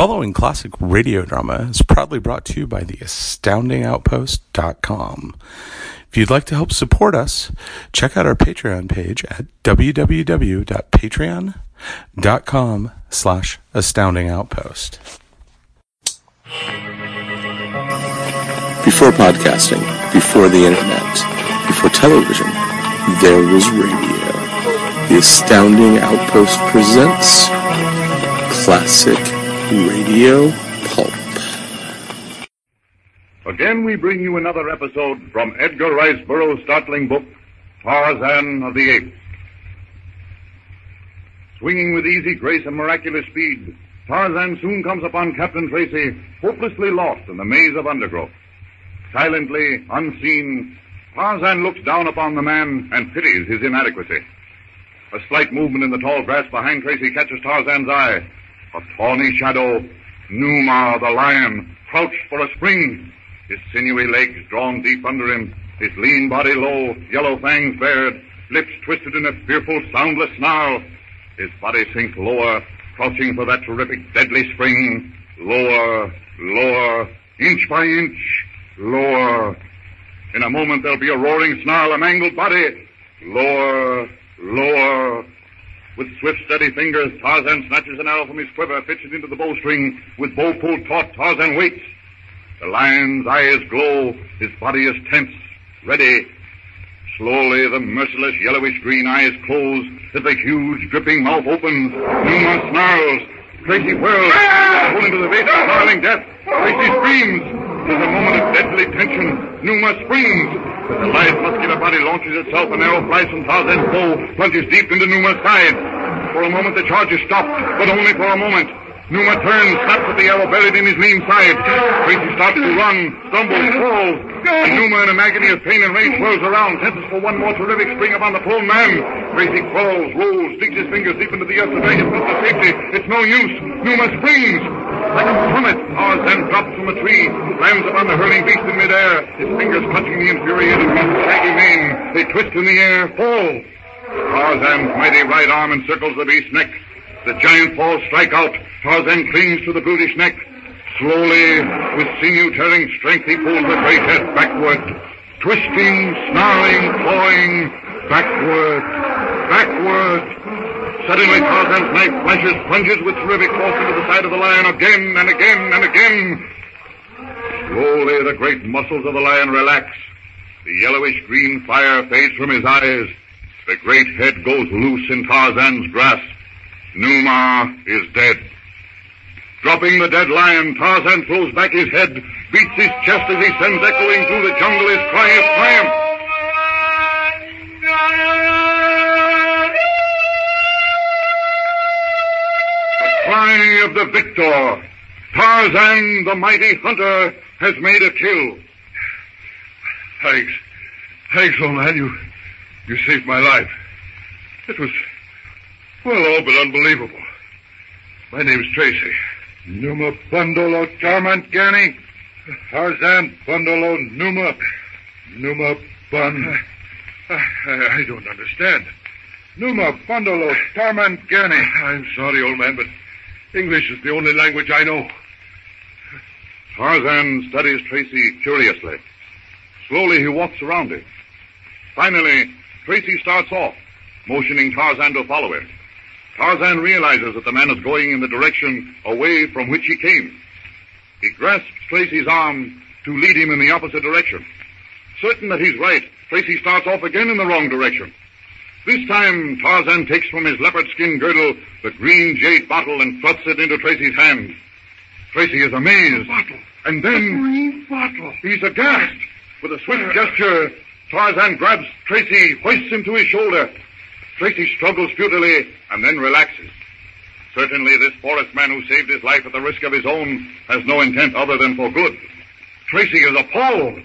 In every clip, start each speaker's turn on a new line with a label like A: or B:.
A: following classic radio drama is proudly brought to you by the astoundingoutpost.com. If you'd like to help support us, check out our Patreon page at www.patreon.com slash astoundingoutpost.
B: Before podcasting, before the internet, before television, there was radio. The Astounding Outpost presents Classic Radio Pulp.
C: Again, we bring you another episode from Edgar Rice Burroughs' startling book, Tarzan of the Apes. Swinging with easy grace and miraculous speed, Tarzan soon comes upon Captain Tracy, hopelessly lost in the maze of undergrowth. Silently, unseen, Tarzan looks down upon the man and pities his inadequacy. A slight movement in the tall grass behind Tracy catches Tarzan's eye. A tawny shadow, Numa the lion, crouched for a spring. His sinewy legs drawn deep under him, his lean body low, yellow fangs bared, lips twisted in a fearful, soundless snarl. His body sinks lower, crouching for that terrific, deadly spring. Lower, lower, inch by inch, lower. In a moment there'll be a roaring snarl, a mangled body. Lower, lower. With swift, steady fingers, Tarzan snatches an arrow from his quiver, fits it into the bowstring. With bow pulled taut, Tarzan waits. The lion's eyes glow. His body is tense, ready. Slowly, the merciless yellowish green eyes close as the huge, dripping mouth opens. Numa snarls. Tracy whirls, ah! pull into the face of snarling death. Tracy screams. There's a moment of deadly tension. Numa springs. The lithe, muscular body launches itself. An arrow flies from Tarzan's bow, plunges deep into Numa's side. For a moment, the charge is stopped, but only for a moment. Numa turns, snaps at the arrow buried in his lean side. Tracy starts to run, stumbles, falls. And Numa, in an agony of pain and rage, whirls around, tenses for one more terrific spring upon the prone man. Tracy crawls, rolls, digs his fingers deep into the earth to drag himself to safety. It's no use. Numa springs. Like a plummet, Tarzan drops from a tree, lands upon the hurling beast in midair, his fingers clutching the infuriated beast's shaggy mane. They twist in the air, fall. Tarzan's mighty right arm encircles the beast's neck. The giant falls strike out. Tarzan clings to the brutish neck. Slowly, with sinew-tearing strength, he pulls the great head backward. Twisting, snarling, clawing, backward, backward. Suddenly, Tarzan's knife flashes, plunges with terrific force into the side of the lion again and again and again. Slowly, the great muscles of the lion relax. The yellowish green fire fades from his eyes. The great head goes loose in Tarzan's grasp. Numa is dead. Dropping the dead lion, Tarzan throws back his head, beats his chest as he sends echoing through the jungle his cry of triumph. The cry of the victor. Tarzan, the mighty hunter, has made a kill.
D: Thanks. Thanks, old man. You, you saved my life. It was, well, all but unbelievable. My name's Tracy.
C: Numa Bundolo Tarmangani. Tarzan bundle Bundolo Numa. Numa Bun.
D: I, I don't understand.
C: Numa Bundolo Tarmangani. Uh,
D: I'm sorry, old man, but English is the only language I know.
C: Tarzan studies Tracy curiously. Slowly he walks around him. Finally, Tracy starts off, motioning Tarzan to follow him. Tarzan realizes that the man is going in the direction away from which he came. He grasps Tracy's arm to lead him in the opposite direction. Certain that he's right, Tracy starts off again in the wrong direction. This time, Tarzan takes from his leopard skin girdle the green jade bottle and thrusts it into Tracy's hand. Tracy is amazed.
D: bottle.
C: And then
D: Green bottle.
C: he's aghast. With a swift gesture, Tarzan grabs Tracy, hoists him to his shoulder. Tracy struggles futilely and then relaxes. Certainly this forest man who saved his life at the risk of his own has no intent other than for good. Tracy is appalled.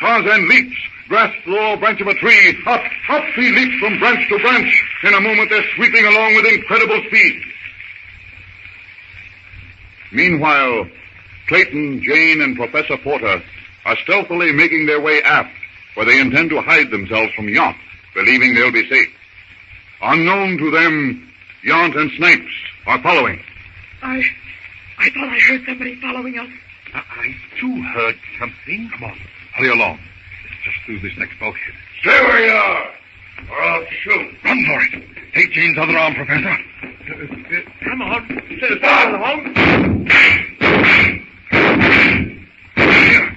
C: Tarzan leaps, grasps the lower branch of a tree. Up, up he leaps from branch to branch. In a moment they're sweeping along with incredible speed. Meanwhile, Clayton, Jane, and Professor Porter are stealthily making their way aft, where they intend to hide themselves from Yount, believing they'll be safe. Unknown to them, Yount and Snipes are following.
E: I, I thought I heard somebody following us.
D: I, I too heard something. Come on, hurry along. It's just through this next bulkhead.
F: Stay where you are, or I'll shoot.
D: Run for it. Take Jane's other arm, Professor. Uh, uh, come on. Stay along. Here.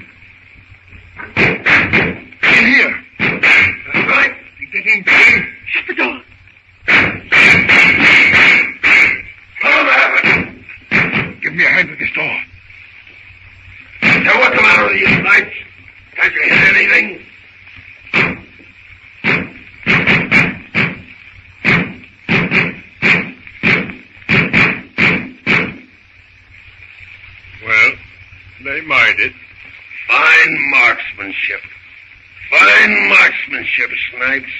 D: In here. Right. Get in, Jane.
E: Shut the door.
F: What's happened?
D: Give me a hand with this door.
F: Now, what's the you, Snipes? Can't you hit anything?
D: Well, they might it.
F: Fine marksmanship. Fine marksmanship, Snipes.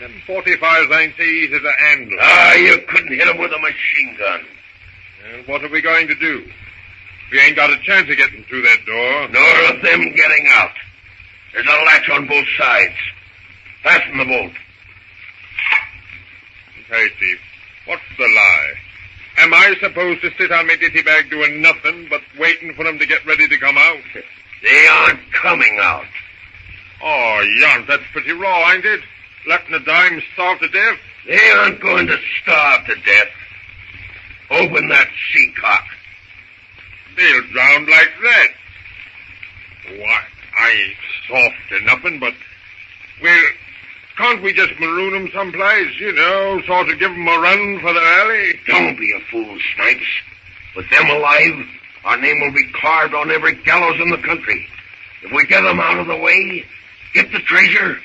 D: Them 45s ain't so easy to handle.
F: Ah, you couldn't hit him with a machine gun.
D: And what are we going to do? We ain't got a chance of getting through that door.
F: Nor of them getting out. There's a latch on both sides. Fasten the bolt.
D: Hey, Chief, what's the lie? Am I supposed to sit on my ditty bag doing nothing but waiting for them to get ready to come out?
F: They aren't coming out.
D: Oh, Jan, that's pretty raw, ain't it? Letting the dime starve to death?
F: They aren't going to starve to death. Open that sea cock.
D: They'll drown like that. Why, I ain't soft or nothing, but, well, can't we just maroon 'em someplace, you know, sort of give 'em a run for the alley?
F: Don't be a fool, Snipes. With them alive, our name will be carved on every gallows in the country. If we get them out of the way, get the treasure,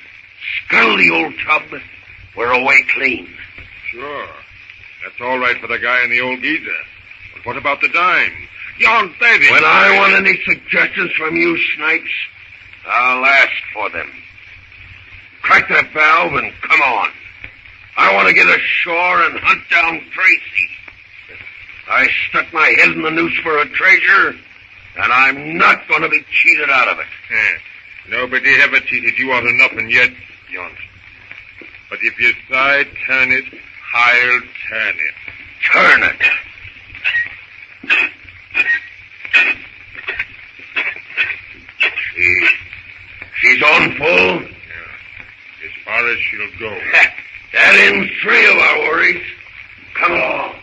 F: scuttle the old tub, we're away clean.
D: Sure. That's all right for the guy in the old geezer. But what about the dime? Jan, that is...
F: When I want any suggestions from you, Snipes, I'll ask for them. Crack that valve and come on. I want to get ashore and hunt down Tracy. I stuck my head in the noose for a treasure, and I'm not going to be cheated out of it.
D: Nobody ever cheated you out of nothing yet, Jan. But if you side turn it, I'll turn it.
F: Turn it.
D: As she'll go.
F: That ends three of our worries. Come along.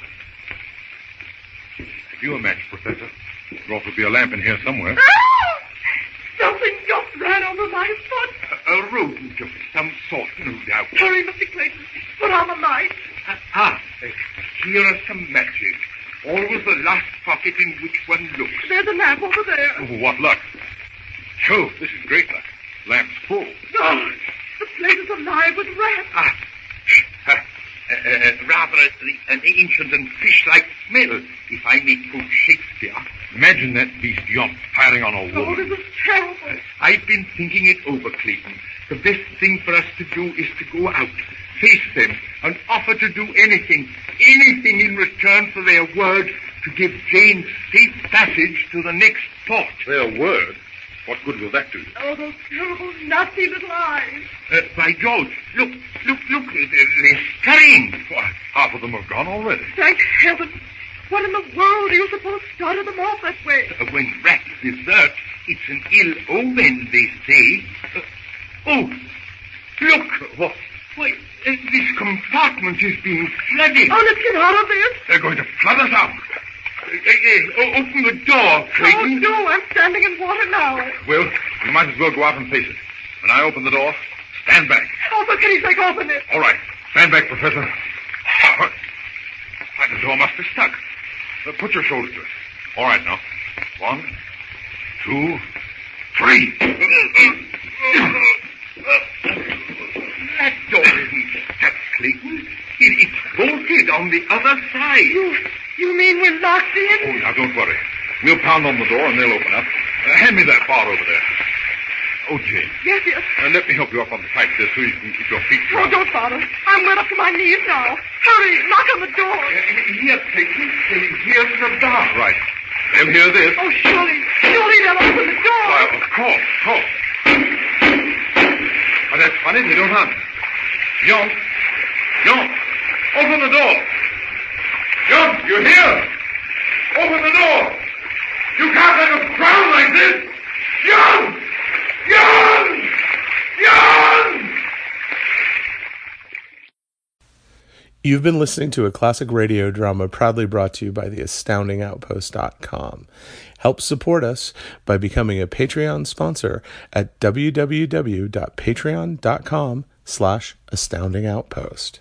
D: Have you a match, Professor? There ought to be a lamp in here somewhere.
E: Ah! Something just ran over my foot.
D: A, a rodent of some sort, no doubt.
E: Hurry, Mr. Clayton. Put on the light.
D: Ah, uh, here are some matches. Always the last pocket in which one looks.
E: There's a lamp over there.
D: Oh, what luck. Sure, this is great luck. Lamp's full.
E: Oh, the place is alive with rats.
D: Ah, uh, a, an ancient and fish-like smell, if I may quote Shakespeare. Imagine that beast yop firing on a
E: Oh,
D: woman.
E: this is terrible.
D: I've been thinking it over, Clayton. The best thing for us to do is to go out, face them, and offer to do anything, anything in return for their word to give Jane safe passage to the next port. Their word? What good will that do?
E: Oh, those terrible, nasty little eyes.
D: Uh, by George, look, look, look, they're scurrying. Why, half of them are gone already.
E: Thank heaven. What in the world are you suppose started them off that way?
D: Uh, when rats desert, it's an ill omen, they say. Uh, oh, look! What? Why, uh, this compartment is being flooded.
E: Oh, let's get out of this.
D: They're going to flood us out. Open the door,
E: Oh,
D: Clayton.
E: no, I'm standing in water now.
D: Well, you might as well go out and face it. When I open the door, stand back.
E: Oh, for pity's sake, open it.
D: All right. Stand back, Professor. Why, the door must be stuck. Uh, put your shoulder to it. All right, now. One, two, three. that door isn't stuck, Clayton. It, it's bolted on the other side.
E: You, you mean we're locked in?
D: Oh, now, don't worry. We'll pound on the door and they'll open up. Uh, hand me that bar over there. Oh, Jane.
E: Yes, yes.
D: Uh, let me help you up on the pipe there so you can keep your feet dry.
E: Oh, don't bother. I'm wet up to my knees now. Hurry, knock on the door.
D: Uh, Here. Uh, Here's the bar. Right. They'll hear this.
E: Oh, surely, surely they'll open the door.
D: Why, of course, of course. That's funny. They don't answer. Yount. Yount. Open the door. John. you hear? Open the door. You can't let us drown like this. John. John. John.
A: You've been listening to a classic radio drama proudly brought to you by the astoundingoutpost.com. Help support us by becoming a Patreon sponsor at www.patreon.com slash astoundingoutpost.